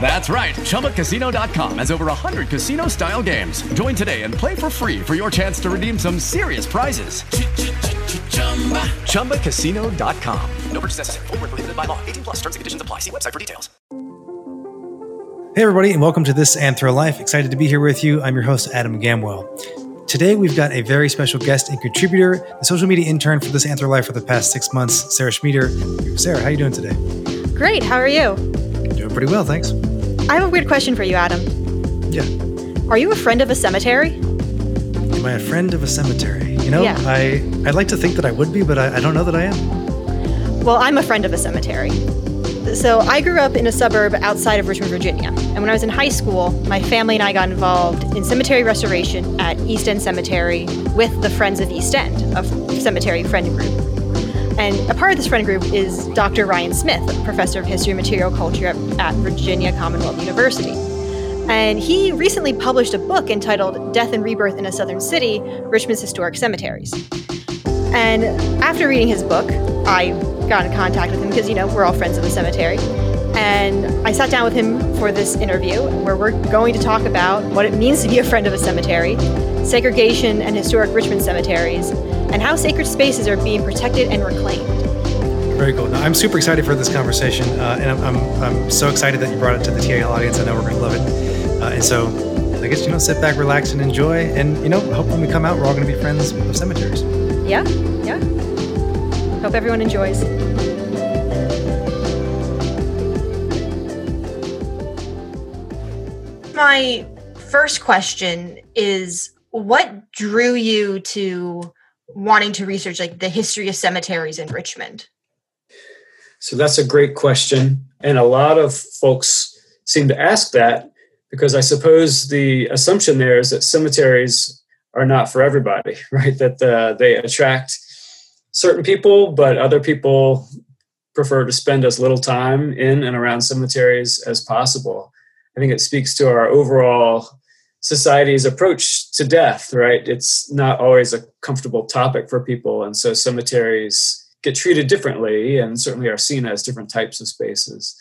That's right. ChumbaCasino.com has over 100 casino style games. Join today and play for free for your chance to redeem some serious prizes. ChumbaCasino.com. No purchase necessary. Void were prohibited by law. 18 plus. Terms and conditions apply. See website for details. Hey, everybody, and welcome to this Anthro Life. Excited to be here with you. I'm your host, Adam Gamwell. Today, we've got a very special guest and contributor, the social media intern for this Anthro Life for the past six months, Sarah Schmieder. Sarah, how are you doing today? Great. How are you? Doing pretty well, thanks. I have a weird question for you, Adam. Yeah. Are you a friend of a cemetery? Am I a friend of a cemetery? You know, Yeah. I I'd like to think that I would be, but I, I don't know that I am. Well, I'm a friend of a cemetery. So I grew up in a suburb outside of Richmond, Virginia. And when I was in high school, my family and I got involved in cemetery restoration at East End Cemetery with the Friends of East End, a cemetery friend group. And a part of this friend group is Dr. Ryan Smith, professor of history and material culture at, at Virginia Commonwealth University. And he recently published a book entitled Death and Rebirth in a Southern City Richmond's Historic Cemeteries. And after reading his book, I got in contact with him because, you know, we're all friends of the cemetery. And I sat down with him for this interview where we're going to talk about what it means to be a friend of a cemetery, segregation and historic Richmond cemeteries, and how sacred spaces are being protected and reclaimed. Very cool. No, I'm super excited for this conversation, uh, and I'm, I'm, I'm so excited that you brought it to the TAL audience. I know we're going to love it. Uh, and so, I guess you know, sit back, relax, and enjoy. And you know, hope when we come out, we're all going to be friends of cemeteries. Yeah, yeah. Hope everyone enjoys. My first question is what drew you to wanting to research like the history of cemeteries in Richmond? So that's a great question. And a lot of folks seem to ask that because I suppose the assumption there is that cemeteries are not for everybody, right? That uh, they attract certain people, but other people prefer to spend as little time in and around cemeteries as possible. I think it speaks to our overall society's approach to death, right? It's not always a comfortable topic for people. And so cemeteries get treated differently and certainly are seen as different types of spaces.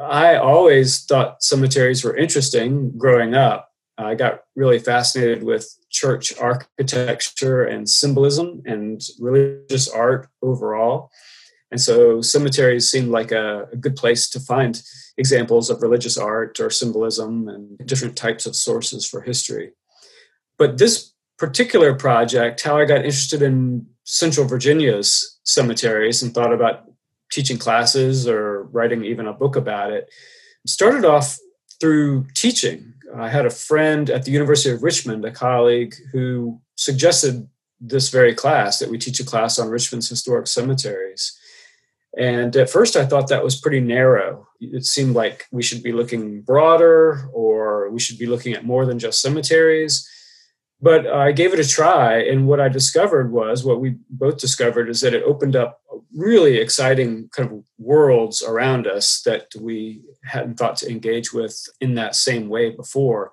I always thought cemeteries were interesting growing up. I got really fascinated with church architecture and symbolism and religious art overall. And so cemeteries seemed like a, a good place to find examples of religious art or symbolism and different types of sources for history. But this particular project, how I got interested in Central Virginia's cemeteries and thought about teaching classes or writing even a book about it, started off through teaching. I had a friend at the University of Richmond, a colleague, who suggested this very class that we teach a class on Richmond's historic cemeteries. And at first, I thought that was pretty narrow. It seemed like we should be looking broader or we should be looking at more than just cemeteries. But I gave it a try. And what I discovered was what we both discovered is that it opened up really exciting kind of worlds around us that we hadn't thought to engage with in that same way before.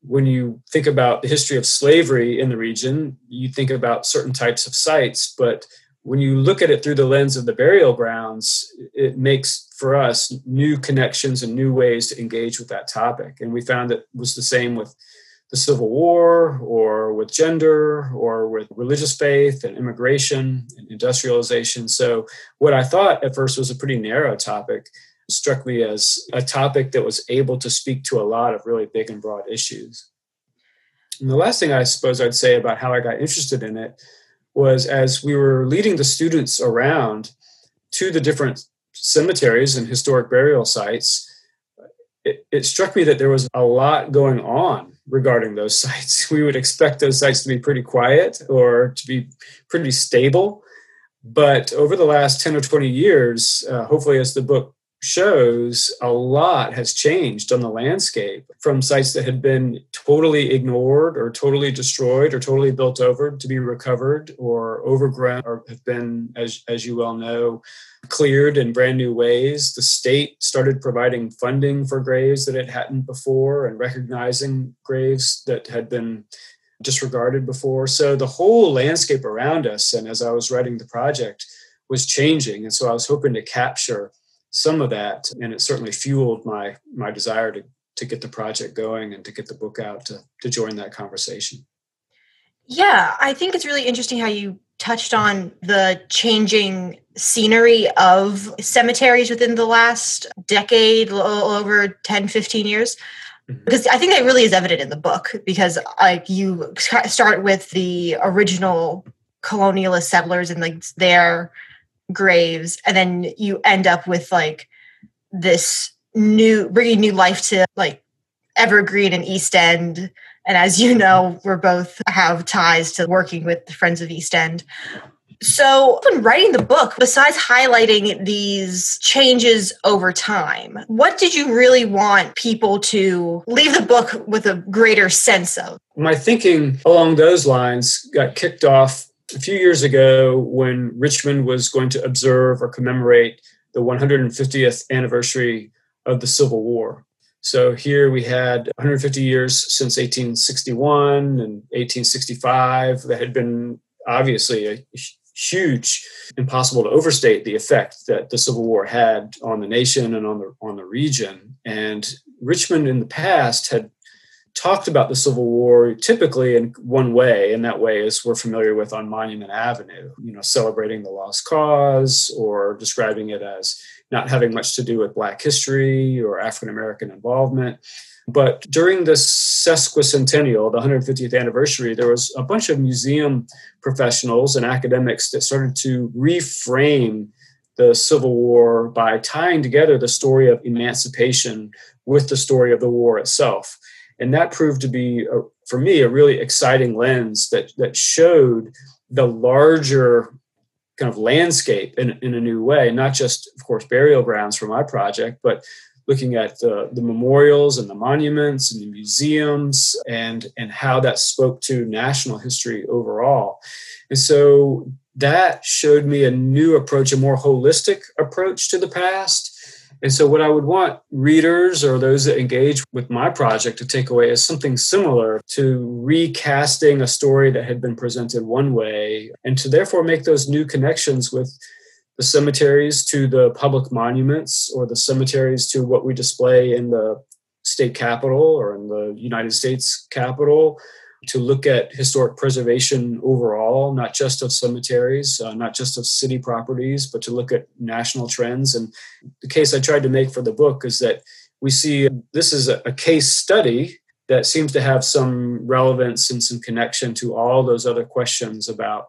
When you think about the history of slavery in the region, you think about certain types of sites, but when you look at it through the lens of the burial grounds, it makes for us new connections and new ways to engage with that topic. And we found it was the same with the Civil War or with gender or with religious faith and immigration and industrialization. So, what I thought at first was a pretty narrow topic struck me as a topic that was able to speak to a lot of really big and broad issues. And the last thing I suppose I'd say about how I got interested in it was as we were leading the students around to the different cemeteries and historic burial sites, it, it struck me that there was a lot going on regarding those sites. We would expect those sites to be pretty quiet or to be pretty stable. But over the last 10 or 20 years, uh, hopefully, as the book shows, a lot has changed on the landscape from sites that had been totally ignored or totally destroyed or totally built over to be recovered or overgrown or have been, as, as you well know, cleared in brand new ways. The state started providing funding for graves that it hadn't before and recognizing graves that had been disregarded before. So the whole landscape around us, and as I was writing the project, was changing. And so I was hoping to capture some of that. And it certainly fueled my my desire to to get the project going and to get the book out to to join that conversation. Yeah, I think it's really interesting how you touched on the changing scenery of cemeteries within the last decade, a little over 10, 15 years. Mm-hmm. Because I think that really is evident in the book because like you start with the original colonialist settlers and like their graves and then you end up with like this new bringing new life to like evergreen and east end and as you know, we're both have ties to working with the Friends of East End. So, when writing the book, besides highlighting these changes over time, what did you really want people to leave the book with a greater sense of? My thinking along those lines got kicked off a few years ago when Richmond was going to observe or commemorate the 150th anniversary of the Civil War. So here we had 150 years since 1861 and 1865 that had been obviously a huge, impossible to overstate the effect that the Civil War had on the nation and on the on the region. And Richmond in the past had talked about the Civil War typically in one way, and that way is we're familiar with on Monument Avenue, you know, celebrating the lost cause or describing it as not having much to do with Black history or African American involvement. But during the sesquicentennial, the 150th anniversary, there was a bunch of museum professionals and academics that started to reframe the Civil War by tying together the story of emancipation with the story of the war itself. And that proved to be, a, for me, a really exciting lens that, that showed the larger kind of landscape in, in a new way, not just, of course, burial grounds for my project, but looking at the, the memorials and the monuments and the museums and, and how that spoke to national history overall. And so that showed me a new approach, a more holistic approach to the past and so, what I would want readers or those that engage with my project to take away is something similar to recasting a story that had been presented one way and to therefore make those new connections with the cemeteries to the public monuments or the cemeteries to what we display in the state capitol or in the United States Capitol to look at historic preservation overall, not just of cemeteries, uh, not just of city properties, but to look at national trends. And the case I tried to make for the book is that we see this is a, a case study that seems to have some relevance and some connection to all those other questions about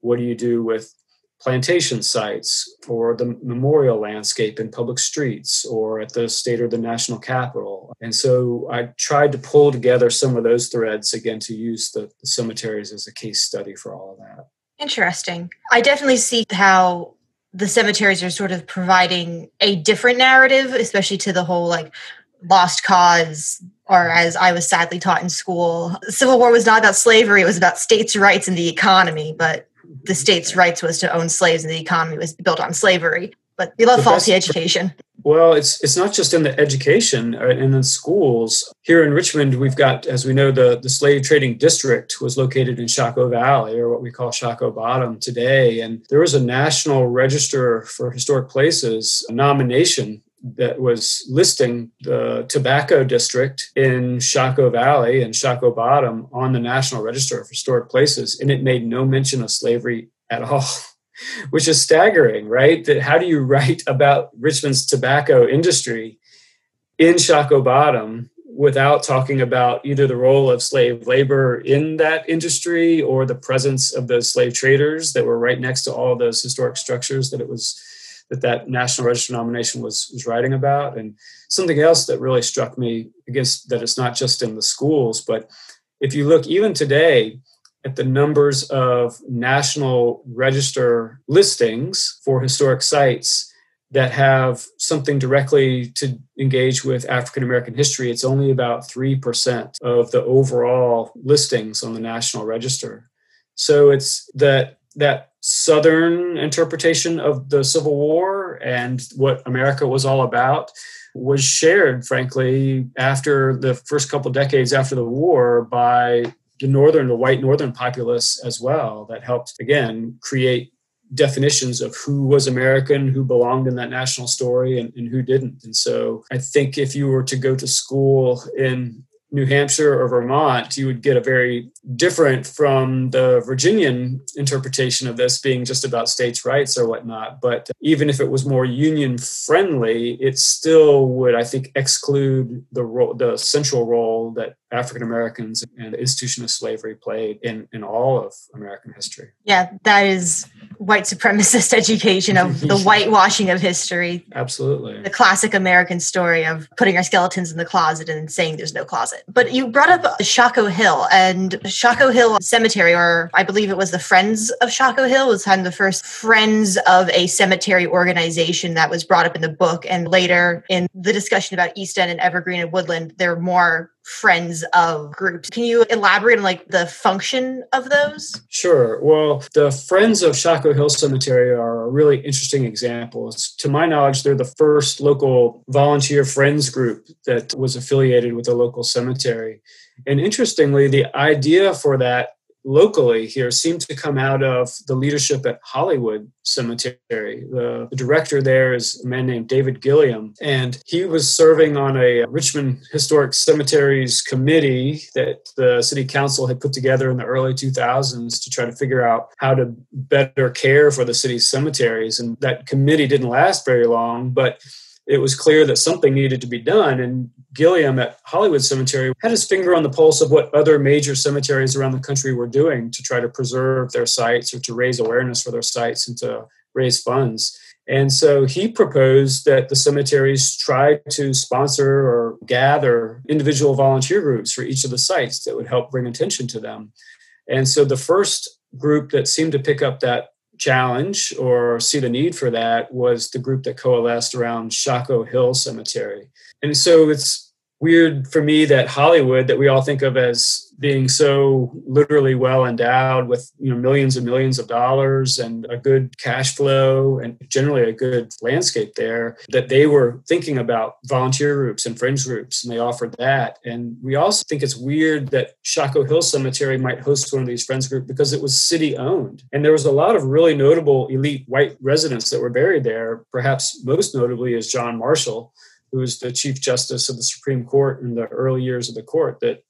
what do you do with plantation sites or the memorial landscape in public streets or at the state or the national capital. And so I tried to pull together some of those threads again to use the, the cemeteries as a case study for all of that. Interesting. I definitely see how the cemeteries are sort of providing a different narrative, especially to the whole like lost cause or as I was sadly taught in school, Civil War was not about slavery, it was about states' rights and the economy. But the state's rights was to own slaves and the economy was built on slavery. But we love faulty education. Well, it's it's not just in the education and uh, in schools. Here in Richmond, we've got, as we know, the, the slave trading district was located in Shockoe Valley, or what we call Shockoe Bottom today. And there was a National Register for Historic Places nomination that was listing the tobacco district in Shockoe Valley and Shockoe Bottom on the National Register of Historic Places, and it made no mention of slavery at all, which is staggering, right? That how do you write about Richmond's tobacco industry in Shockoe Bottom without talking about either the role of slave labor in that industry or the presence of those slave traders that were right next to all those historic structures that it was that that National Register nomination was, was writing about. And something else that really struck me, against that it's not just in the schools, but if you look even today at the numbers of National Register listings for historic sites that have something directly to engage with African American history, it's only about 3% of the overall listings on the National Register. So it's that that southern interpretation of the Civil War and what America was all about was shared, frankly, after the first couple decades after the war by the northern, the white northern populace as well. That helped again create definitions of who was American, who belonged in that national story, and, and, who didn't. And so I think if you were to go to school in New Hampshire or Vermont, you would get a very different from the Virginian interpretation of this being just about states' rights or whatnot. But even if it was more union friendly, it still would, I think, exclude the role, the central role that African Americans and the institution of slavery played in, in all of American history. Yeah, that is white supremacist education of the whitewashing of history. Absolutely. The classic American story of putting our skeletons in the closet and saying there's no closet. But you brought up Shockoe Hill and Shockoe Hill Cemetery, or I believe it was the Friends of Shockoe Hill, was kind of the first Friends of a Cemetery organization that was brought up in the book. And later in the discussion about East End and Evergreen and Woodland, there are more friends of groups. Can you elaborate on like the function of those? Sure. Well, the Friends of Shockoe Hill Cemetery are a really interesting example. To my knowledge, they're the first local volunteer friends group that was affiliated with a local cemetery. And interestingly, the idea for that locally here seemed to come out of the leadership at Hollywood Cemetery. The, the, director there is a man named David Gilliam, and he was serving on a Richmond Historic Cemeteries committee that the city council had put together in the early 2000s to try to figure out how to better care for the city's cemeteries. And that committee didn't last very long, but it was clear that something needed to be done. And Gilliam at Hollywood Cemetery had his finger on the pulse of what other major cemeteries around the country were doing to try to preserve their sites or to raise awareness for their sites and to raise funds. And so he proposed that the cemeteries try to sponsor or gather individual volunteer groups for each of the sites that would help bring attention to them. And so the first group that seemed to pick up that challenge or see the need for that was the group that coalesced around Shockoe Hill Cemetery. And so it's weird for me that Hollywood, that we all think of as being so literally well endowed with you know millions and millions of dollars and a good cash flow and generally a good landscape there that they were thinking about volunteer groups and fringe groups and they offered that. And we also think it's weird that Shockoe Hill Cemetery might host one of these friends group because it was city owned and there was a lot of really notable elite white residents that were buried there perhaps most notably is John Marshall who was the Chief Justice of the Supreme Court in the early years of the court that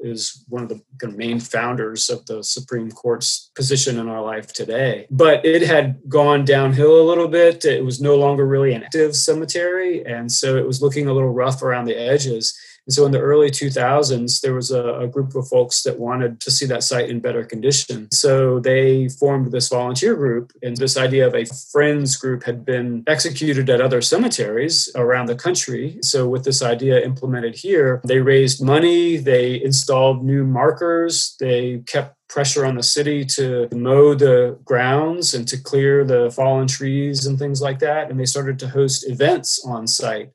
is one of the kind of main founders of the Supreme Court's position in our life today. But it had gone downhill a little bit. It was no longer really an active cemetery. And so it was looking a little rough around the edges. And so in the early 2000s, there was a, a, group of folks that wanted to see that site in better condition. So they formed this volunteer group, and this idea of a friends group had been executed at other cemeteries around the country. So, with this idea implemented here, they raised money, they installed new markers, they kept pressure on the city to mow the grounds and to clear the fallen trees and things like that. And they started to host events on site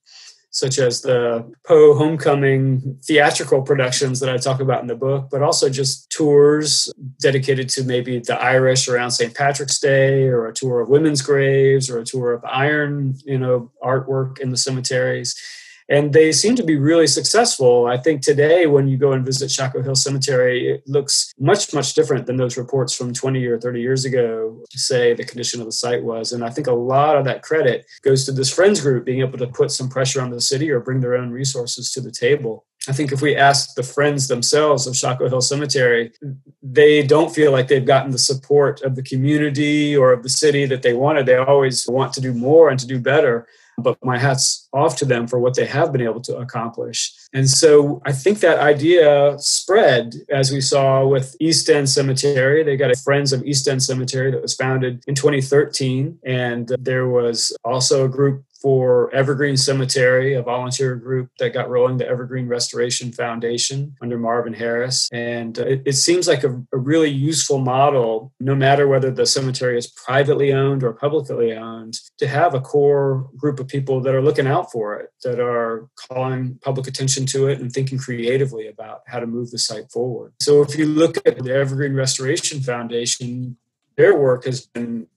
such as the Poe Homecoming theatrical productions that I talk about in the book, but also just tours dedicated to maybe the Irish around St. Patrick's Day, or a tour of women's graves, or a tour of iron, you know, artwork in the cemeteries and they seem to be really successful. I think today, when you go and visit Shockoe Hill Cemetery, it looks much, much different than those reports from 20 or 30 years ago to say the condition of the site was. And I think a lot of that credit goes to this friends group being able to put some pressure on the city or bring their own resources to the table. I think if we ask the friends themselves of Shockoe Hill Cemetery, they don't feel like they've gotten the support of the community or of the city that they wanted. They always want to do more and to do better but my hat's off to them for what they have been able to accomplish. And so I think that idea spread as we saw with East End Cemetery. They got a Friends of East End Cemetery that was founded in 2013. And there was also a group for Evergreen Cemetery, a volunteer group that got rolling, the Evergreen Restoration Foundation under Marvin Harris. And uh, it, it seems like a, a, really useful model, no matter whether the cemetery is privately owned or publicly owned, to have a core group of people that are looking out for it, that are calling public attention to it and thinking creatively about how to move the site forward. So if you look at the Evergreen Restoration Foundation, their work has been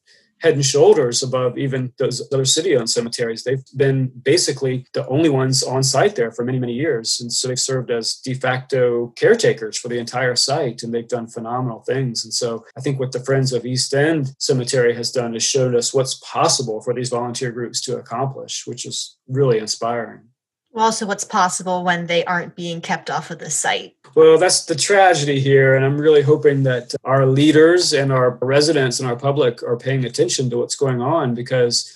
head and shoulders above even those other city-owned cemeteries. They've been basically the only ones on site there for many, many years, and so they've served as de facto caretakers for the entire site, and they've done phenomenal things. And so I think what the Friends of East End Cemetery has done is showed us what's possible for these volunteer groups to accomplish, which is really inspiring also what's possible when they aren't being kept off of the site. Well, that's the tragedy here. And I'm really hoping that our leaders and our residents and our public are paying attention to what's going on because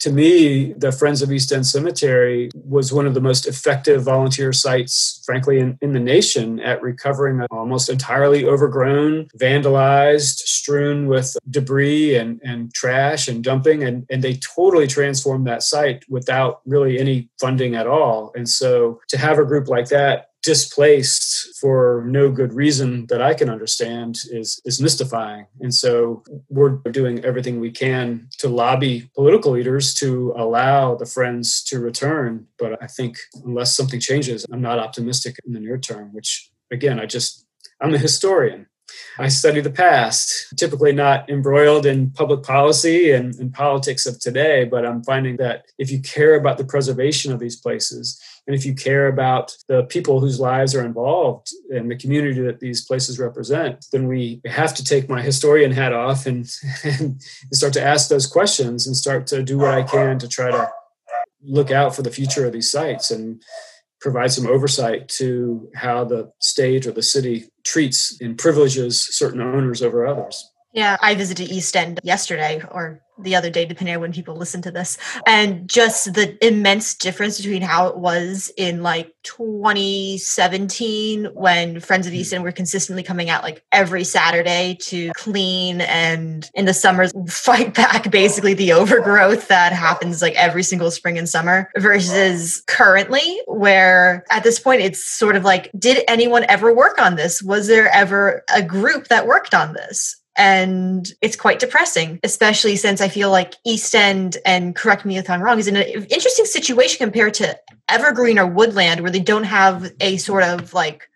to me, the Friends of East End Cemetery was one of the most effective volunteer sites, frankly, in, in the nation at recovering almost entirely overgrown, vandalized, strewn with debris and, and trash and dumping. And, and they totally transformed that site without really any funding at all. And so to have a group like that displaced for no good reason that I can understand is is mystifying. And so we're doing everything we can to lobby political leaders to allow the friends to return. But I think unless something changes, I'm not optimistic in the near term, which again, I just I'm a historian. I study the past, typically not embroiled in public policy and, and politics of today, but I'm finding that if you care about the preservation of these places, and if you care about the people whose lives are involved and the community that these places represent, then we have to take my historian hat off and, and start to ask those questions and start to do what I can to try to look out for the future of these sites and provide some oversight to how the state or the city treats and privileges certain owners over others. Yeah, I visited East End yesterday or the other day, depending on when people listen to this, and just the immense difference between how it was in like 2017 when Friends of East hmm. End were consistently coming out like every Saturday to clean and in the summers fight back basically the overgrowth that happens like every single spring and summer versus currently, where at this point it's sort of like, did anyone ever work on this? Was there ever a group that worked on this? And it's quite depressing especially since i feel like east end and correct me if i'm wrong is in an interesting situation compared to evergreen or woodland where they don't have a sort of like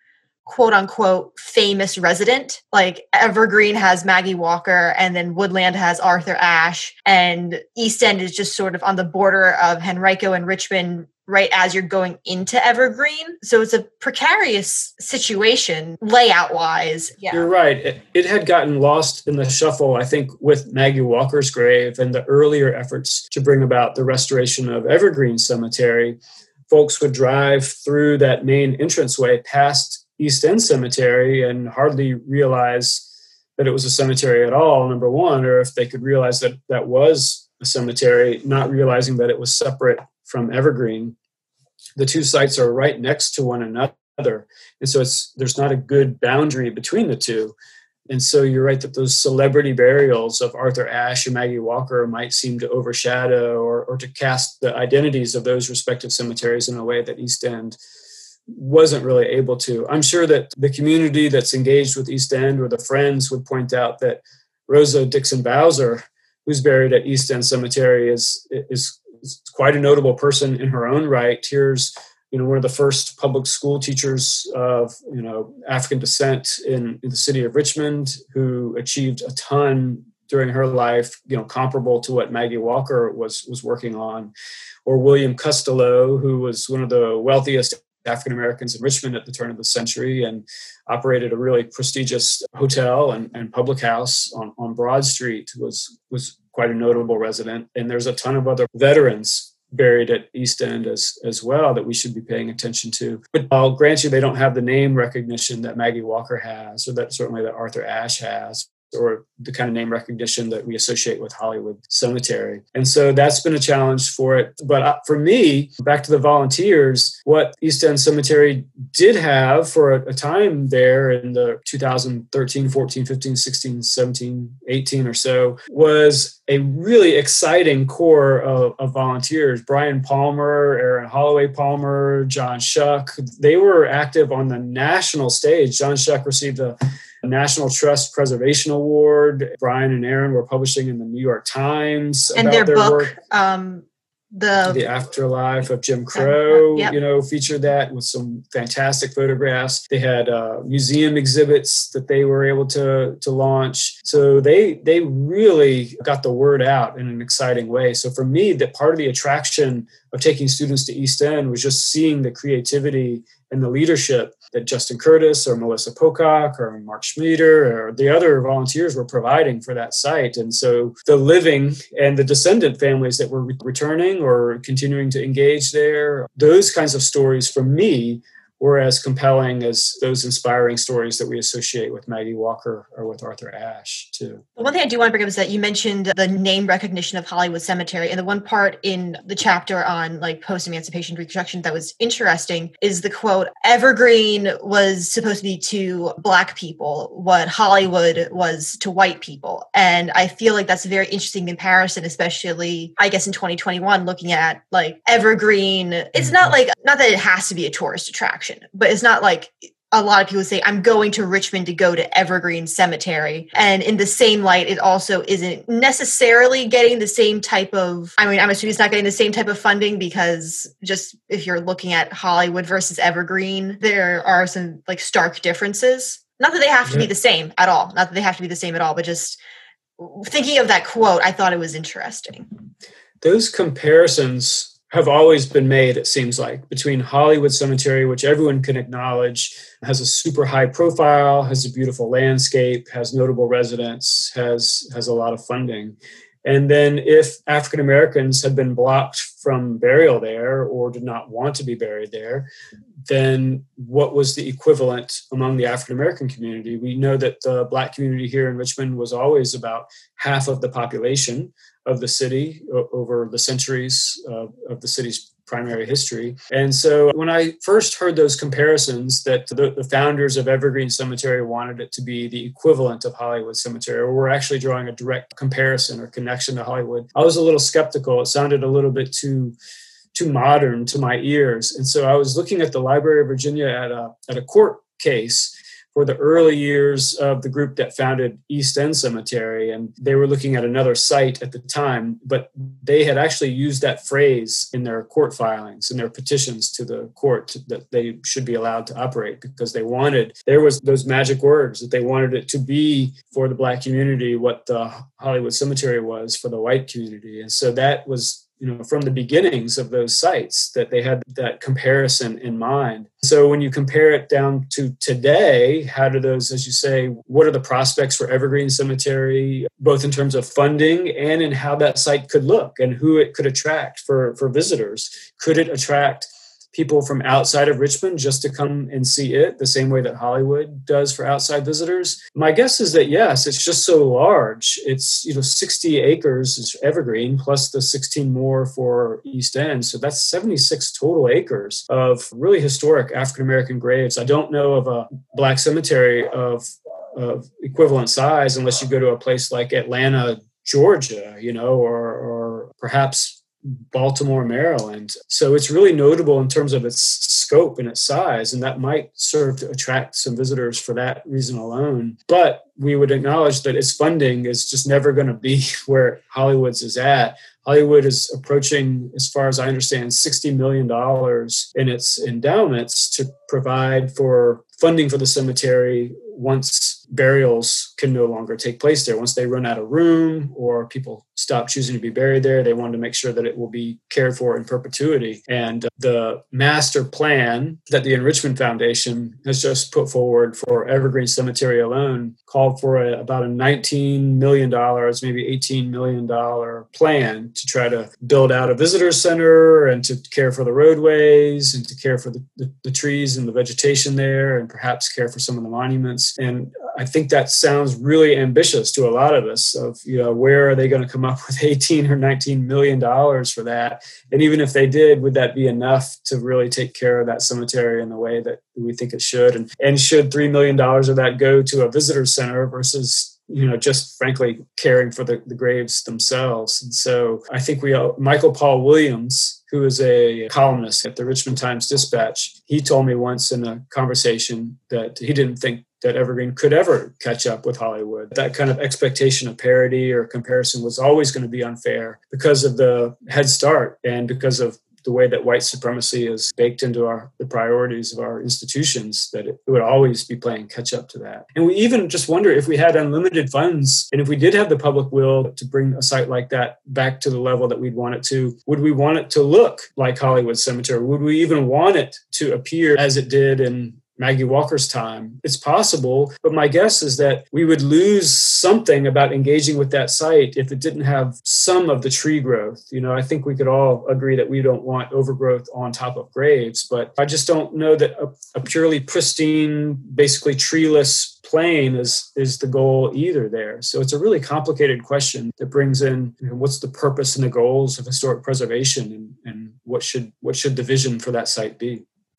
quote unquote famous resident. Like evergreen has maggie walker and then woodland has arthur ashe and east end is just sort of on the border of henrico and richmond right as you're going into Evergreen. So it's a precarious situation layout wise. Yeah. You're right. It, it, had gotten lost in the shuffle, I think, with Maggie Walker's grave and the earlier efforts to bring about the restoration of Evergreen Cemetery. Folks would drive through that main entranceway past East End Cemetery and hardly realize that it was a cemetery at all, number one, or if they could realize that that was a cemetery, not realizing that it was separate from Evergreen, the two sites are right next to one another. And so it's there's not a good boundary between the two. And so you're right that those celebrity burials of Arthur Ashe and Maggie Walker might seem to overshadow or, or to cast the identities of those respective cemeteries in a way that East End wasn't really able to. I'm sure that the community that's engaged with East End or the friends would point out that Rosa Dixon Bowser, who's buried at East End Cemetery, is is quite a notable person in her own right. Here's you know one of the first public school teachers of you know African descent in, in the city of Richmond who achieved a ton during her life, you know, comparable to what Maggie Walker was was working on, or William Costello, who was one of the wealthiest African Americans in Richmond at the turn of the century and operated a really prestigious hotel and, and public house on, on Broad Street, was was quite a notable resident. And there's a ton of other veterans buried at East End as, as well that we should be paying attention to. But I'll grant you they don't have the name recognition that Maggie Walker has, or that certainly that Arthur Ashe has. Or the kind of name recognition that we associate with Hollywood Cemetery. And so that's been a challenge for it. But uh, for me, back to the volunteers, what East End Cemetery did have for a, time there in the 2013, 14, 15, 16, 17, 18 or so was a really exciting core of, of, volunteers. Brian Palmer, Erin Hollaway Palmer, John Shuck, they were active on the national stage. John Shuck received a National Trust Preservation Award. Brian and Erin were publishing in the New York Times. And their, their, book, um, the the afterlife of Jim Crow, yep. you know, featured that with some fantastic photographs. They had uh, museum exhibits that they were able to to launch. So they they really got the word out in an exciting way. So for me, that part of the attraction of taking students to East End was just seeing the creativity and the leadership that Justin Curtis or Melissa Pocock or Mark Schmieder or the other volunteers were providing for that site. And so the living and the descendant families that were returning or continuing to engage there, those kinds of stories for me were as compelling as those inspiring stories that we associate with Maggie Walker or with Arthur Ashe, too. One thing I do want to bring up is that you mentioned the name recognition of Hollywood Cemetery, and the one part in the chapter on like post emancipation reconstruction that was interesting is the quote Evergreen was supposed to be to Black people what Hollywood was to white people. And I feel like that's a very interesting comparison, especially, I guess, in 2021, looking at like Evergreen. It's not mm-hmm. like, not that it has to be a tourist attraction but it's not like a lot of people say i'm going to richmond to go to evergreen cemetery. And in the same light it also isn't necessarily getting the same type of i mean i'm assuming it's not getting the same type of funding because just if you're looking at hollywood versus evergreen there are some like stark differences. Not that they have to be the same at all. Not that they have to be the same at all but just thinking of that quote i thought it was interesting. Those comparisons have always been made, it seems like, between Hollywood Cemetery, which everyone can acknowledge has a super high profile, has a beautiful landscape, has notable residents, has, has a lot of funding. And then if African Americans had been blocked from burial there or did not want to be buried there, then what was the equivalent among the African American community? We know that the Black community here in Richmond was always about half of the population of the city over the centuries uh, of the city's primary history. And so when I first heard those comparisons that the, the, founders of Evergreen Cemetery wanted it to be the equivalent of Hollywood Cemetery, or we're actually drawing a direct comparison or connection to Hollywood, I was a little skeptical. It sounded a little bit too too modern to my ears. And so I was looking at the Library of Virginia at a, at a court case for the early years of the group that founded East End Cemetery. And they were looking at another site at the time, but they had actually used that phrase in their court filings, in their petitions to the court that they should be allowed to operate because they wanted, there was those magic words that they wanted it to be for the Black community what the Hollywood Cemetery was for the white community. And so that was you know from the beginnings of those sites that they had that comparison in mind. So when you compare it down to today how do those as you say what are the prospects for evergreen cemetery both in terms of funding and in how that site could look and who it could attract for for visitors? Could it attract people from outside of Richmond just to come and see it the same way that Hollywood does for outside visitors? My guess is that yes, it's just so large. It's, you know, 60 acres is evergreen plus the 16 more for East End. So that's 76 total acres of really historic African American graves. I don't know of a black cemetery of, of equivalent size unless you go to a place like Atlanta, Georgia, you know, or, or perhaps Baltimore, Maryland. So it's really notable in terms of its scope and its size, and that might serve to attract some visitors for that reason alone. But we would acknowledge that its funding is just never going to be where Hollywood's is at. Hollywood is approaching, as far as I understand, $60 million in its endowments to provide for funding for the cemetery once burials can no longer take place there. Once they run out of room or people stop choosing to be buried there, they wanted to make sure that it will be cared for in perpetuity. And uh, the master plan that the Enrichmond Foundation has just put forward for Evergreen Cemetery alone called for a, about a $19 million, maybe $18 million plan to try to build out a visitor center and to care for the roadways and to care for the, the, the trees and the vegetation there and perhaps care for some of the monuments. And I think that sounds really ambitious to a lot of us of, you know, where are they going to come up with 18 or 19 million dollars for that? And even if they did, would that be enough to really take care of that cemetery in the way that we think it should? And, and should $3 million of that go to a visitor center versus you know, just frankly caring for the, the graves themselves. And so I think we, Michael Paul Williams, who is a columnist at the Richmond Times Dispatch, he told me once in a conversation that he didn't think that Evergreen could ever catch up with Hollywood. That kind of expectation of parity or comparison was always going to be unfair because of the head start and because of the way that white supremacy is baked into our the priorities of our institutions that it would always be playing catch up to that and we even just wonder if we had unlimited funds and if we did have the public will to bring a site like that back to the level that we'd want it to would we want it to look like hollywood cemetery would we even want it to appear as it did in Maggie Walker's time. It's possible, but my guess is that we would lose something about engaging with that site if it didn't have some of the tree growth. You know, I think we could all agree that we don't want overgrowth on top of graves, but I just don't know that a, a purely pristine, basically treeless plain is is the goal either there. So it's a really complicated question that brings in you know, what's the purpose and the goals of historic preservation and, and what should what should the vision for that site be?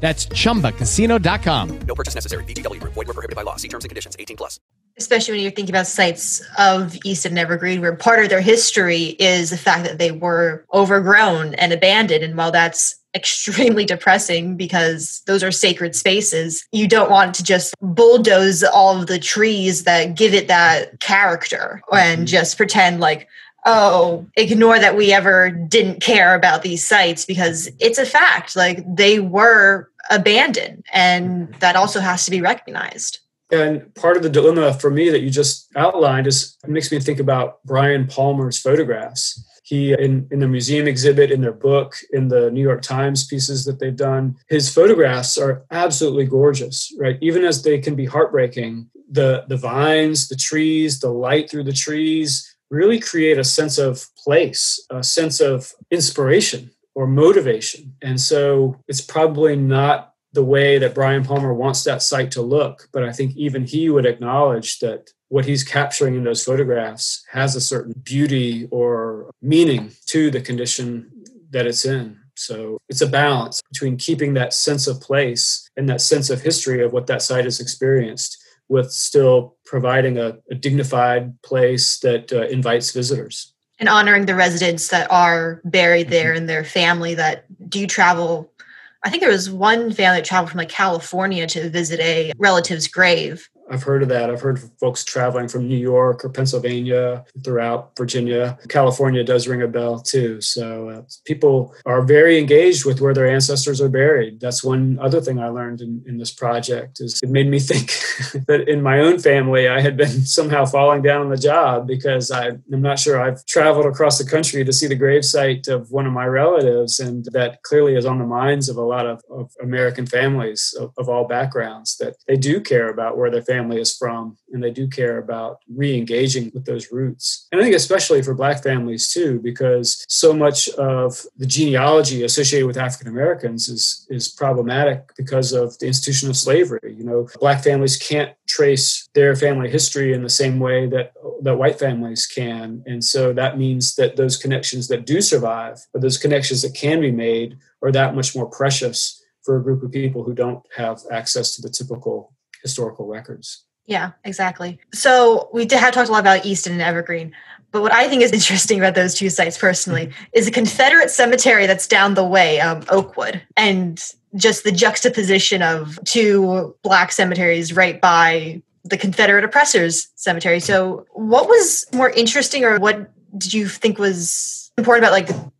That's ChumbaCasino.com. No purchase necessary. VGW Group. Void were prohibited by law. See terms and conditions. 18 plus. especially when you're thinking about sites of East End and Evergreen, where part of their history is the fact that they were overgrown and abandoned. And while that's extremely depressing because those are sacred spaces, you don't want to just bulldoze all of the trees that give it that character and mm-hmm. just pretend like, oh, ignore that we ever didn't care about these sites because it's a fact. Like they were abandoned, and that also has to be recognized. And part of the dilemma for me that you just outlined is it makes me think about Brian Palmer's photographs. He in, in the museum exhibit, in their book, in the New York Times pieces that they've done, his photographs are absolutely gorgeous, right? Even as they can be heartbreaking, the the vines, the trees, the light through the trees really create a sense of place, a sense of inspiration or motivation. And so it's probably not the way that Brian Palmer wants that site to look, but I think even he would acknowledge that what he's capturing in those photographs has a certain beauty or meaning to the condition that it's in. So it's a balance between keeping that sense of place and that sense of history of what that site has experienced with still providing a, a dignified place that uh, invites visitors. and honoring the residents that are buried there and their family that do travel. I think there was one family that traveled from like California to visit a relative's grave. I've heard of that. I've heard folks traveling from New York or Pennsylvania throughout Virginia. California does ring a bell too. So uh, people are very engaged with where their ancestors are buried. That's one other thing I learned in, in this project is it made me think that in my own family I had been somehow falling down on the job because I, I'm not sure I've traveled across the country to see the gravesite of one of my relatives, and that clearly is on the minds of a lot of, of American families of, of all backgrounds that they do care about where their family is from and they do care about re-engaging with those roots. And i think especially for black families too because so much of the genealogy associated with african americans is is problematic because of the institution of slavery. You know black families can't trace their family history in the same way that that white families can. And so that means that those connections that do survive or those connections that can be made are that much more precious for a group of people who don't have access to the typical historical records. Yeah, exactly. So we have talked a lot about East End and Evergreen, but what I think is interesting about those two sites personally is a Confederate cemetery that's down the way, um, Oakwood, and just the juxtaposition of two black cemeteries right by the Confederate oppressors cemetery. So what was more interesting or what did you think was important about like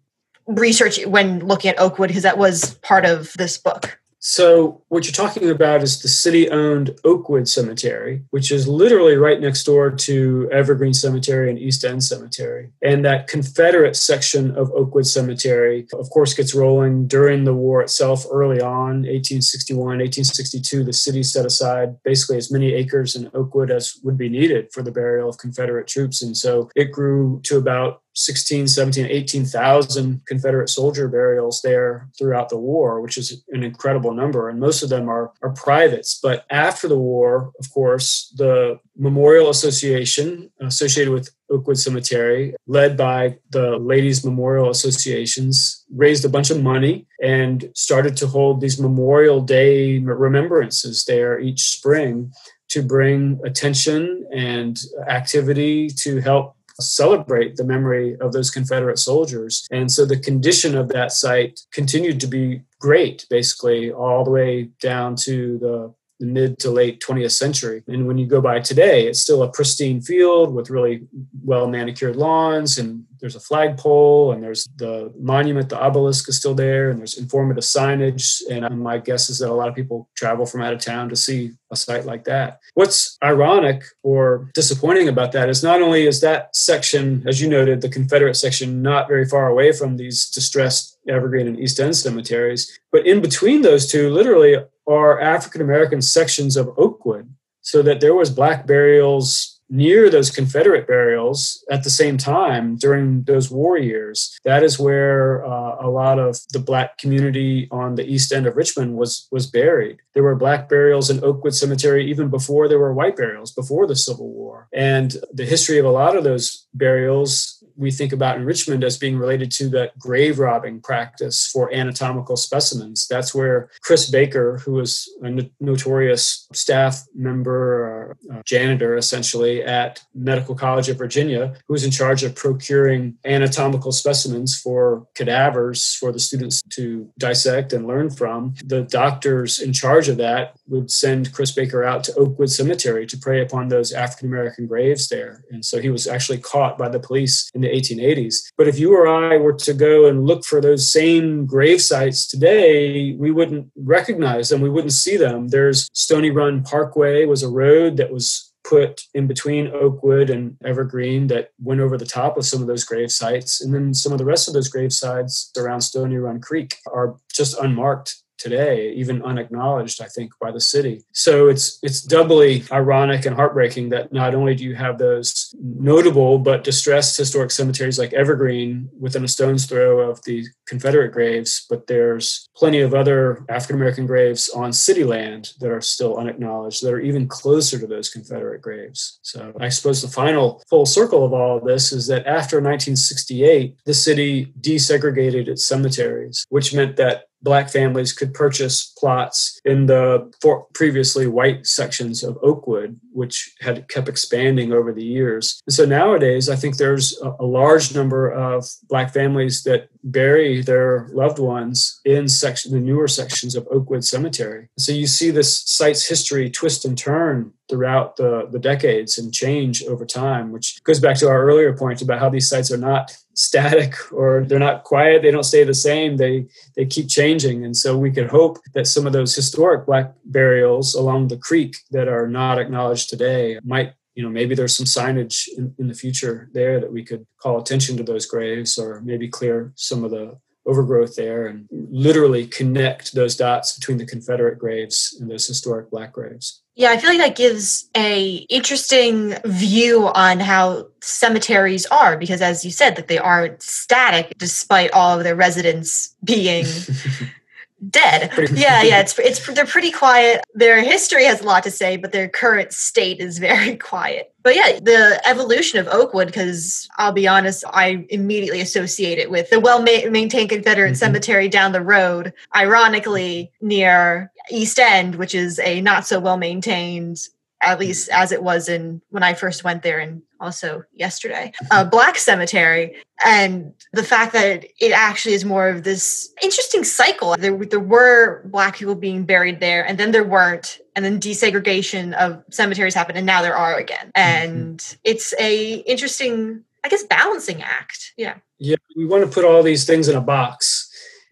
research when looking at Oakwood because that was part of this book. So, what you're talking about is the city owned Oakwood Cemetery, which is literally right next door to Evergreen Cemetery and East End Cemetery. And that Confederate section of Oakwood Cemetery, of course, gets rolling during the war itself early on, 1861, 1862. The city set aside basically as many acres in Oakwood as would be needed for the burial of Confederate troops. And so it grew to about 16, 17, 18,000 Confederate soldier burials there throughout the war, which is an incredible number. And most of them are, are privates. But after the war, of course, the Memorial Association associated with Oakwood Cemetery, led by the Ladies Memorial Associations, raised a bunch of money and started to hold these Memorial Day remembrances there each spring to bring attention and activity to help celebrate the memory of those Confederate soldiers. And so the condition of that site continued to be great, basically, all the way down to the the mid to late 20th century. And when you go by today, it's still a pristine field with really well manicured lawns and there's a flagpole and there's the monument, the obelisk is still there, and there's informative signage. And um, my guess is that a lot of people travel from out of town to see a site like that. What's ironic or disappointing about that is not only is that section, as you noted, the Confederate section, not very far away from these distressed Evergreen and East End cemeteries, but in between those two, literally, are African American sections of Oakwood, so that there was black burials near those Confederate burials at the same time during those war years. That is where uh, a lot of the black community on the east end of Richmond was was buried. There were black burials in Oakwood Cemetery even before there were white burials, before the Civil War. And the history of a lot of those burials we think about in Richmond as being related to that grave robbing practice for anatomical specimens. That's where Chris Baker, who was a notorious staff member, uh, janitor essentially at Medical College of Virginia, who was in charge of procuring anatomical specimens for cadavers for the students to dissect and learn from. The doctors in charge of that would send Chris Baker out to Oakwood Cemetery to prey upon those African American graves there. And so he was actually caught by the police in the 1880s. But if you or I were to go and look for those same grave sites today, we wouldn't recognize them. We wouldn't see them. There's Stony Run Parkway was a road that was put in between Oakwood and Evergreen that went over the top of some of those grave sites. And then some of the rest of those grave sites around Stony Run Creek are just unmarked today, even unacknowledged, I think, by the city. So it's it's doubly ironic and heartbreaking that not only do you have those notable but distressed historic cemeteries like Evergreen within a stone's throw of the Confederate graves, but there's plenty of other African American graves on city land that are still unacknowledged, that are even closer to those Confederate graves. So I suppose the final full circle of all of this is that after 1968, the city desegregated its cemeteries, which meant that black families could purchase plots in the previously white sections of Oakwood, which had kept expanding over the years. And so nowadays, I think there's a, a large number of black families that bury their loved ones in section the newer sections of Oakwood Cemetery. So you see this site's history twist and turn throughout the, the decades and change over time, which goes back to our earlier point about how these sites are not static or they're not quiet. They don't stay the same. They they keep changing. And so we could hope that some of those historic black burials along the creek that are not acknowledged today might you know maybe there's some signage in, in the future there that we could call attention to those graves or maybe clear some of the overgrowth there and literally connect those dots between the confederate graves and those historic black graves. Yeah, I feel like that gives a interesting view on how cemeteries are because as you said, that they aren't static despite all of their residents being dead. yeah, yeah, it's it's they're pretty quiet. Their history has a lot to say, but their current state is very quiet. But yeah, the evolution of Oakwood, because I'll be honest, I immediately associate it with the well maintained Confederate mm-hmm. cemetery down the road, ironically near East End, which is a not so well maintained at least as it was in when I first went there and also yesterday, a black cemetery. And the fact that it actually is more of this interesting cycle. There, there were black people being buried there, and then there weren't. And then desegregation of cemeteries happened, and now there are again. And mm-hmm. it's a interesting I guess, balancing act. Yeah. Yeah, we want to put all these things in a box.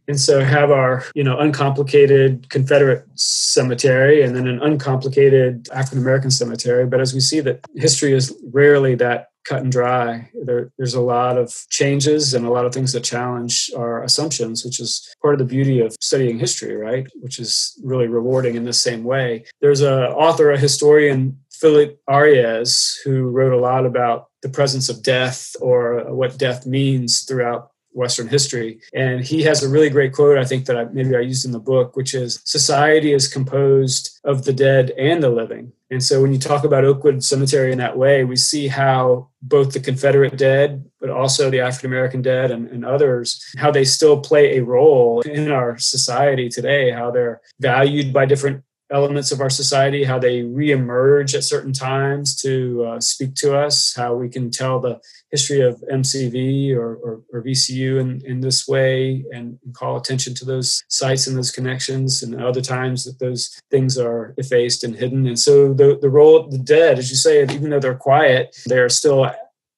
And so have our, you know, uncomplicated Confederate cemetery and then an uncomplicated African American cemetery. But as we see that history is rarely that cut and dry. There, there's a lot of changes and a lot of things that challenge our assumptions, which is part of the beauty of studying history, right? Which is really rewarding in the same way. There's a author, a historian, Philippe Ariès, who wrote a lot about the presence of death or what death means throughout Western history. And he has a really great quote, I think, that I, maybe I used in the book, which is Society is composed of the dead and the living. And so when you talk about Oakwood Cemetery in that way, we see how both the Confederate dead, but also the African American dead and, and others, how they still play a role in our society today, how they're valued by different elements of our society, how they reemerge at certain times to uh, speak to us, how we can tell the history of MCV or, or, or VCU in, in this way and call attention to those sites and those connections, and other times that those things are effaced and hidden. And so the, the role of the dead, as you say, even though they're quiet, they're still,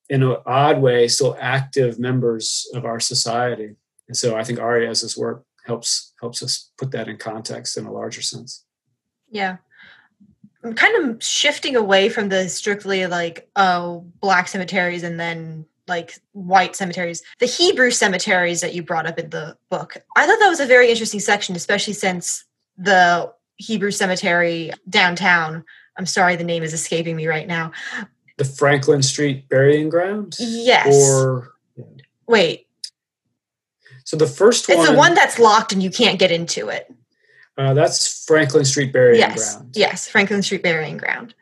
in an odd way, still active members of our society. And so I think Ariès's work helps helps us put that in context in a larger sense. Yeah. I'm kind of shifting away from the strictly like oh black cemeteries and then like white cemeteries. The Hebrew cemeteries that you brought up in the book. I thought that was a very interesting section, especially since the Hebrew cemetery downtown. I'm sorry, the name is escaping me right now. The Franklin Street Burying Ground? Yes. Or wait. So the first one It's the one that's locked and you can't get into it. Uh, that's Franklin Street Burying yes. Ground. Yes, Franklin Street Burying Ground.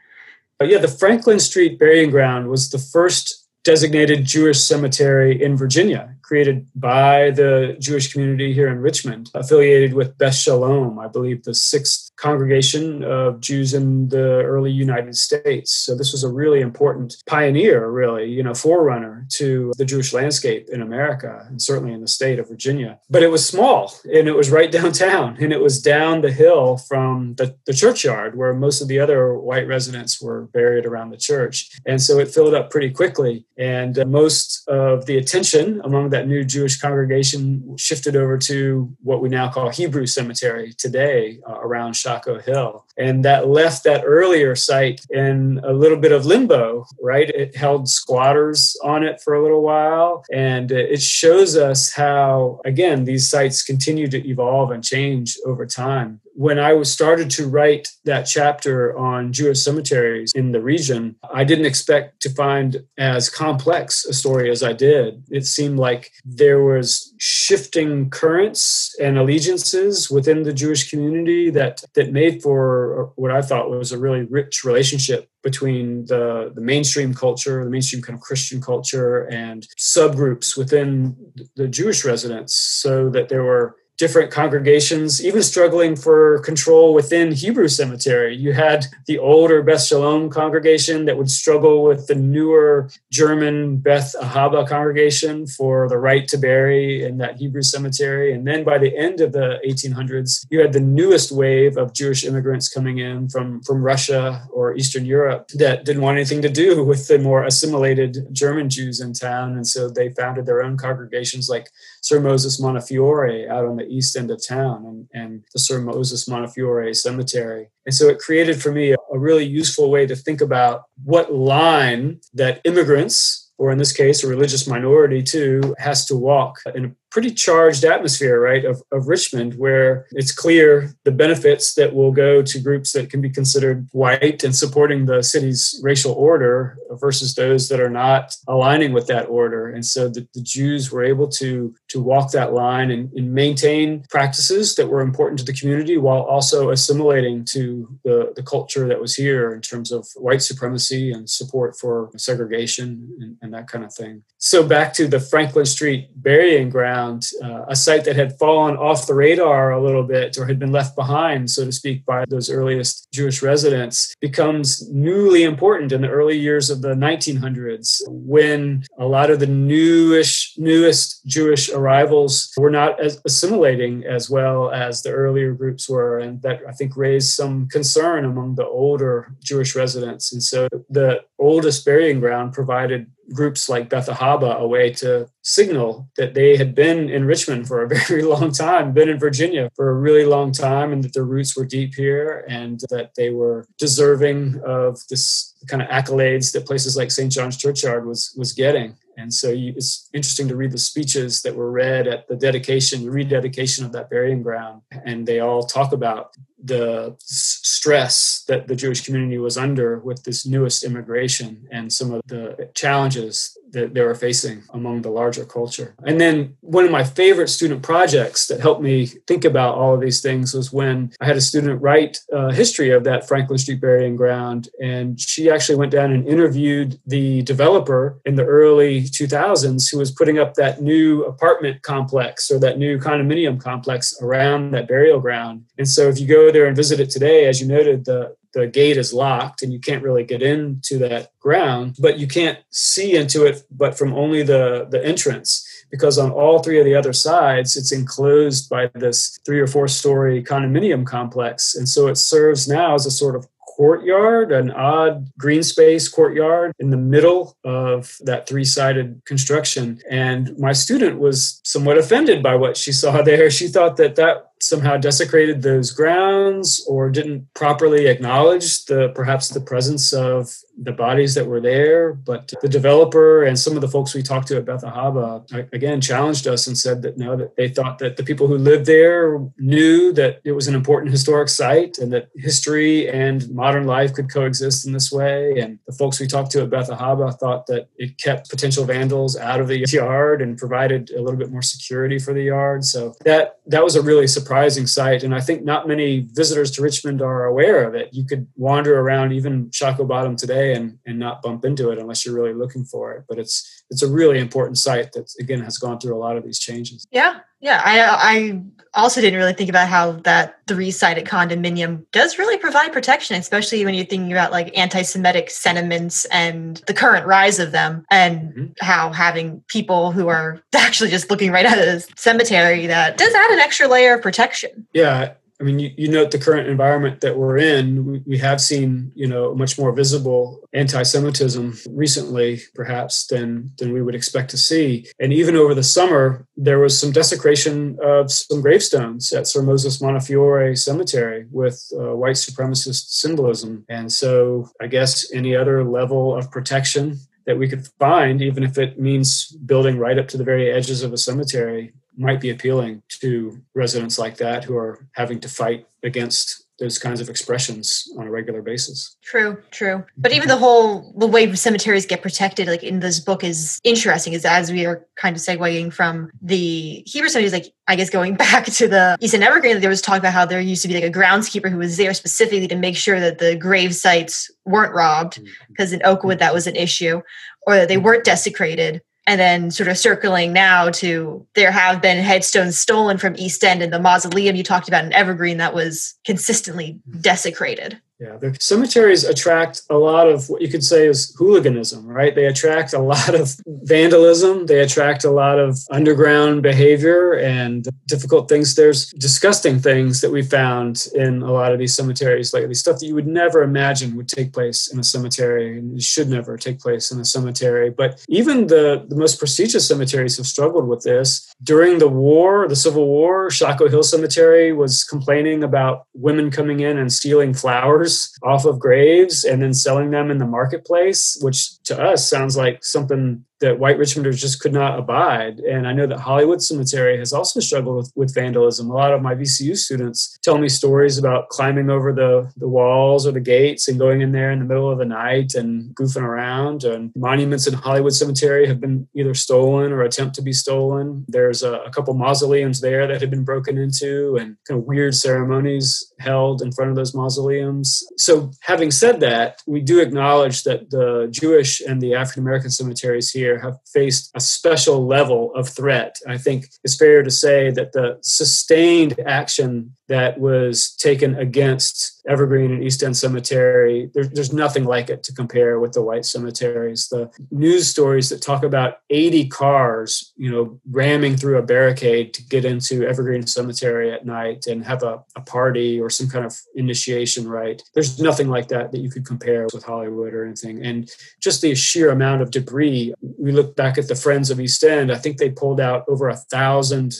But yeah, the Franklin Street Burying Ground was the first designated Jewish cemetery in Virginia created by the Jewish community here in Richmond, affiliated with Beth Shalome, I believe the sixth congregation of Jews in the early United States. So this was a really important pioneer, really, you know, forerunner to the Jewish landscape in America and certainly in the state of Virginia. But it was small and it was right downtown and it was down the hill from the, the churchyard where most of the other white residents were buried around the church. And so it filled up pretty quickly. And uh, most of the attention among that new Jewish congregation shifted over to what we now call Hebrew Cemetery today uh, around Shockoe Hill. And that left that earlier site in a little bit of limbo, right? It held squatters on it for a little while. And it shows us how, again, these sites continue to evolve and change over time when I was started to write that chapter on Jewish cemeteries in the region, I didn't expect to find as complex a story as I did. It seemed like there was shifting currents and allegiances within the Jewish community that that made for what I thought was a really rich relationship between the, the mainstream culture, the mainstream kind of Christian culture, and subgroups within the Jewish residents, so that there were different congregations, even struggling for control within Hebrew cemetery. You had the older Beth Shalome congregation that would struggle with the newer German Beth Ahava congregation for the right to bury in that Hebrew cemetery. And then by the end of the 1800s, you had the newest wave of Jewish immigrants coming in from, from Russia or Eastern Europe that didn't want anything to do with the more assimilated German Jews in town. And so they founded their own congregations like Sir Moses Montefiore out on the east end of town and, and the Sir Moses Montefiore Cemetery. And so it created for me a, really useful way to think about what line that immigrants, or in this case, a religious minority too, has to walk in pretty charged atmosphere, right, of, of Richmond, where it's clear the benefits that will go to groups that can be considered white and supporting the city's racial order versus those that are not aligning with that order. And so the, the Jews were able to, to walk that line and, and maintain practices that were important to the community while also assimilating to the, the culture that was here in terms of white supremacy and support for segregation and, and that kind of thing. So back to the Franklin Street burying ground uh, a site that had fallen off the radar a little bit or had been left behind, so to speak, by those earliest Jewish residents becomes newly important in the early years of the 1900s when a lot of the newish, newest Jewish arrivals were not as assimilating as well as the earlier groups were. And that I think raised some concern among the older Jewish residents. And so the oldest burying ground provided groups like Beth Ahabah a way to signal that they had been in Richmond for a very long time, been in Virginia for a really long time, and that their roots were deep here and that they were deserving of this kind of accolades that places like St. John's Churchyard was was getting. And so you, it's interesting to read the speeches that were read at the dedication, rededication of that burying ground. And they all talk about the stress that the Jewish community was under with this newest immigration and some of the challenges that they were facing among the larger culture. And then one of my favorite student projects that helped me think about all of these things was when I had a student write a history of that Franklin Street burying ground. And she actually went down and interviewed the developer in the early 2000s who was putting up that new apartment complex or that new condominium complex around that burial ground. And so if you go there and visit it today, as you noted, the the gate is locked and you can't really get into that ground, but you can't see into it but from only the, the entrance because on all three of the other sides, it's enclosed by this three or four story condominium complex. And so it serves now as a sort of courtyard, an odd green space courtyard in the middle of that three sided construction. And my student was somewhat offended by what she saw there. She thought that that somehow desecrated those grounds or didn't properly acknowledge the perhaps the presence of the bodies that were there. But the developer and some of the folks we talked to at Beth Ahabah again challenged us and said that no, that they thought that the people who lived there knew that it was an important historic site and that history and modern life could coexist in this way. And the folks we talked to at Beth Ahabah thought that it kept potential vandals out of the yard and provided a little bit more security for the yard. So that that was a really surprising sight. And I think not many visitors to Richmond are aware of it. You could wander around even Shockoe Bottom today and, and not bump into it unless you're really looking for it. But it's it's a really important site that again has gone through a lot of these changes. Yeah, yeah. I I also didn't really think about how that three-sided condominium does really provide protection, especially when you're thinking about like anti-Semitic sentiments and the current rise of them, and mm-hmm. how having people who are actually just looking right at a cemetery that does add an extra layer of protection. Yeah, I mean, you, you note the current environment that we're in. We, we have seen, you know, much more visible anti-Semitism recently, perhaps than than we would expect to see. And even over the summer, there was some desecration of some gravestones at Sir Moses Montefiore Cemetery with uh, white supremacist symbolism. And so, I guess any other level of protection that we could find, even if it means building right up to the very edges of a cemetery, might be appealing to residents like that who are having to fight against those kinds of expressions on a regular basis. True, true. But even the whole the way cemeteries get protected, like in this book, is interesting. Is as we are kind of segueing from the Hebrew studies, like I guess going back to the Eastern Evergreen, there was talk about how there used to be like a groundskeeper who was there specifically to make sure that the grave sites weren't robbed, because mm-hmm. in Oakwood that was an issue, or that they weren't desecrated and then sort of circling now to there have been headstones stolen from East End and the mausoleum you talked about in Evergreen that was consistently desecrated. Yeah, the cemeteries attract a lot of what you could say is hooliganism, right? They attract a lot of vandalism. They attract a lot of underground behavior and difficult things. There's disgusting things that we found in a lot of these cemeteries lately, stuff that you would never imagine would take place in a cemetery and should never take place in a cemetery. But even the, the most prestigious cemeteries have struggled with this. During the war, the Civil War, Shockoe Hill Cemetery was complaining about women coming in and stealing flowers off of graves and then selling them in the marketplace, which to us sounds like something that white Richmonders just could not abide. And I know that Hollywood Cemetery has also struggled with, with vandalism. A lot of my VCU students tell me stories about climbing over the, the walls or the gates and going in there in the middle of the night and goofing around. And monuments in Hollywood Cemetery have been either stolen or attempt to be stolen. There's a, a couple mausoleums there that have been broken into and kind of weird ceremonies held in front of those mausoleums. So, having said that, we do acknowledge that the Jewish and the African American cemeteries here have faced a special level of threat. I think it's fair to say that the sustained action that was taken against Evergreen and East End Cemetery, there, there's nothing like it to compare with the white cemeteries. The news stories that talk about 80 cars, you know, ramming through a barricade to get into Evergreen Cemetery at night and have a, a party or some kind of initiation rite. There's nothing like that that you could compare with Hollywood or anything. And just the sheer amount of debris. We look back at the Friends of East End. I think they pulled out over a thousand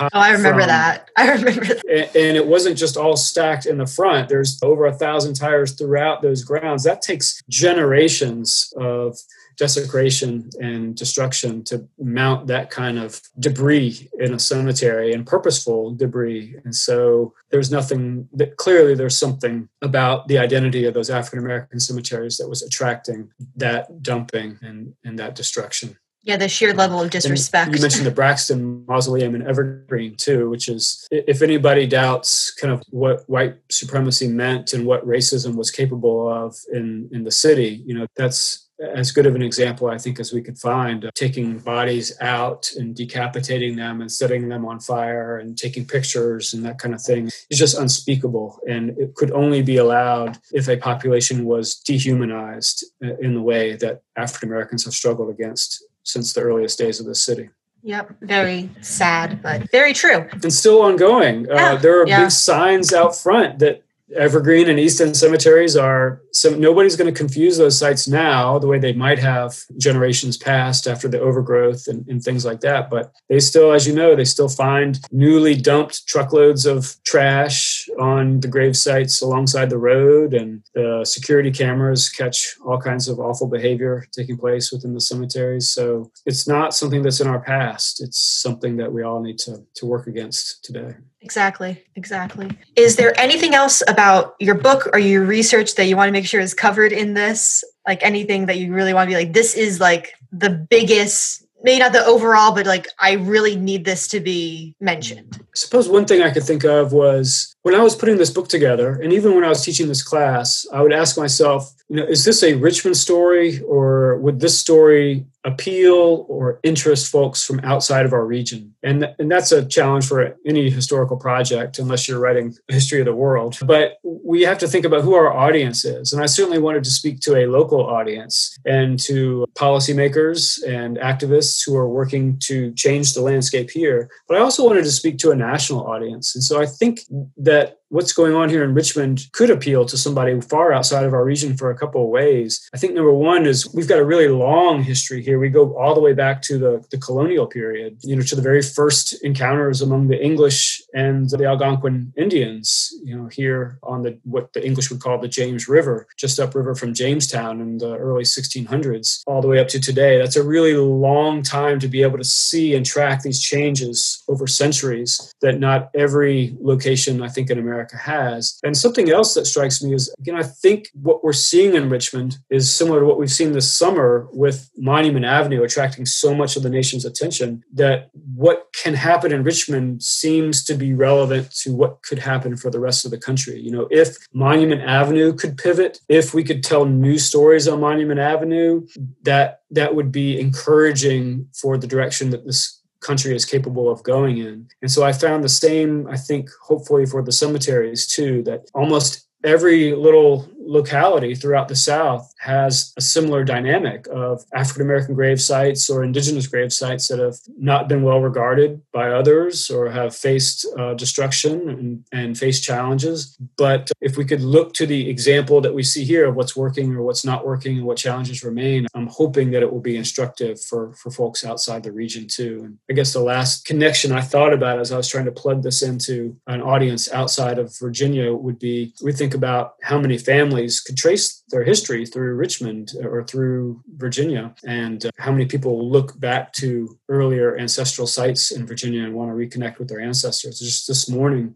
Oh, I remember from, that. I remember that. And, and, it wasn't just all stacked in the front. There's over a thousand tires throughout those grounds. That takes generations of desecration and destruction to mount that kind of debris in a cemetery and purposeful debris. And so there's nothing that clearly there's something about the identity of those African American cemeteries that was attracting that dumping and, and that destruction. Yeah, the sheer level of disrespect. And you mentioned the Braxton Mausoleum in Evergreen too, which is if anybody doubts kind of what white supremacy meant and what racism was capable of in in the city, you know, that's as good of an example, I think, as we could find, of taking bodies out and decapitating them and setting them on fire and taking pictures and that kind of thing is just unspeakable. And it could only be allowed if a population was dehumanized uh, in the way that African Americans have struggled against since the earliest days of the city. Yep, very sad, but very true. And still ongoing. Yeah, uh, there are yeah. big signs out front that Evergreen and East End cemeteries are so nobody's going to confuse those sites now the way they might have generations past after the overgrowth and, and, things like that. But they still, as you know, they still find newly dumped truckloads of trash on the grave sites alongside the road, and the security cameras catch all kinds of awful behavior taking place within the cemeteries. So it's not something that's in our past. It's something that we all need to, to work against today. Exactly, exactly. Is there anything else about your book or your research that you want to make sure is covered in this? Like anything that you really want to be like, this is like the biggest, maybe not the overall, but like, I really need this to be mentioned? I suppose one thing I could think of was when I was putting this book together, and even when I was teaching this class, I would ask myself, you know, is this a Richmond story or would this story appeal or interest folks from outside of our region? And, and that's a challenge for any historical project, unless you're writing a history of the world. But we have to think about who our audience is. And I certainly wanted to speak to a local audience and to policymakers and activists who are working to change the landscape here. But I also wanted to speak to a national audience. And so I think that what's going on here in Richmond could appeal to somebody far outside of our region for a couple of ways. I think number one is we've got a really long history here. We go all the way back to the, the colonial period, you know, to the very first encounters among the English and the Algonquin Indians, you know, here on the what the English would call the James River, just upriver from Jamestown in the early 1600s, all the way up to today. That's a really long time to be able to see and track these changes over centuries that not every location, I think, in America America has. And something else that strikes me is, again, I think what we're seeing in Richmond is similar to what we've seen this summer with Monument Avenue attracting so much of the nation's attention that what can happen in Richmond seems to be relevant to what could happen for the rest of the country. You know, if Monument Avenue could pivot, if we could tell new stories on Monument Avenue, that that would be encouraging for the direction that this country is capable of going in. And so I found the same, I think, hopefully for the cemeteries too, that almost every little locality throughout the South has a similar dynamic of African American grave sites or indigenous grave sites that have not been well regarded by others or have faced uh, destruction and, and faced challenges. But if we could look to the example that we see here of what's working or what's not working and what challenges remain, I'm hoping that it will be instructive for, for folks outside the region too. And I guess the last connection I thought about as I was trying to plug this into an audience outside of Virginia would be we think about how many families could trace their history through Richmond or through Virginia, and uh, how many people look back to earlier ancestral sites in Virginia and want to reconnect with their ancestors. Just this morning,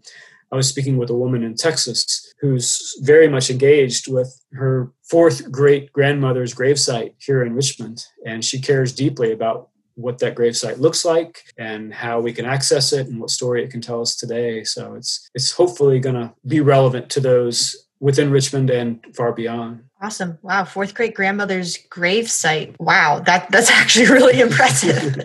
I was speaking with a woman in Texas who's very much engaged with her fourth great grandmother's gravesite here in Richmond, and she cares deeply about what that gravesite looks like and how we can access it and what story it can tell us today. So it's it's hopefully going to be relevant to those within Richmond and far beyond. Awesome. Wow. Fourth great grandmother's grave site. Wow. That that's actually really impressive.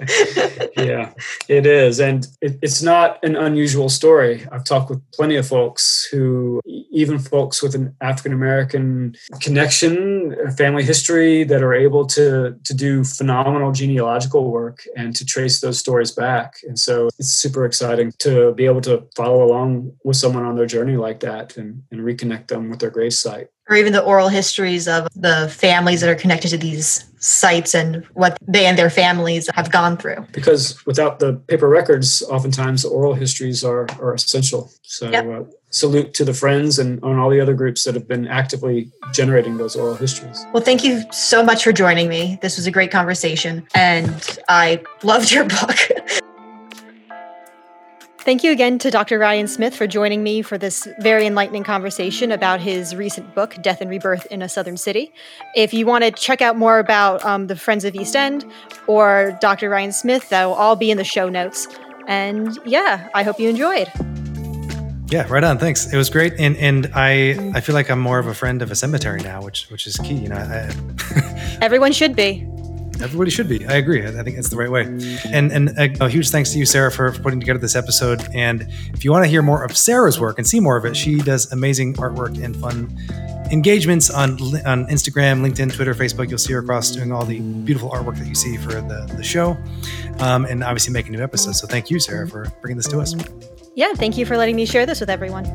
yeah, it is. And it, it's not an unusual story. I've talked with plenty of folks who, even folks with an African American connection, family history, that are able to, to do phenomenal genealogical work and to trace those stories back. And so it's super exciting to be able to follow along with someone on their journey like that and, and reconnect them with their grave site or even the oral histories of the families that are connected to these sites and what they and their families have gone through. Because without the paper records, oftentimes the oral histories are, are essential. So, yep. uh, salute to the friends and on all the other groups that have been actively generating those oral histories. Well, thank you so much for joining me. This was a great conversation, and I loved your book. Thank you again to Dr. Ryan Smith for joining me for this very enlightening conversation about his recent book, Death and Rebirth in a Southern City. If you want to check out more about um, the Friends of East End or Dr. Ryan Smith, that will all be in the show notes. And yeah, I hope you enjoyed. Yeah, right on. Thanks. It was great, and and I I feel like I'm more of a friend of a cemetery now, which which is key. You know, I, everyone should be. Everybody should be. I agree. I think it's the right way. And and a, huge thanks to you, Sarah, for, for putting together this episode. And if you want to hear more of Sarah's work and see more of it, she does amazing artwork and fun engagements on on Instagram, LinkedIn, Twitter, Facebook. You'll see her across doing all the beautiful artwork that you see for the, the show, um, and obviously making new episodes. So thank you, Sarah, for bringing this to us. Yeah, thank you for letting me share this with everyone.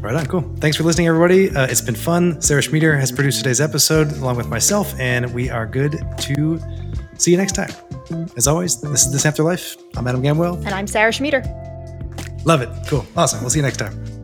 Right on, cool. Thanks for listening, everybody. Uh, it's been fun. Sarah Schmieder has produced today's episode along with myself, and we are good to See you next time. As always, this is This Anthro Life. I'm Adam Gamwell. And I'm Sarah Schmieder. Love it. Cool. Awesome. We'll see you next time.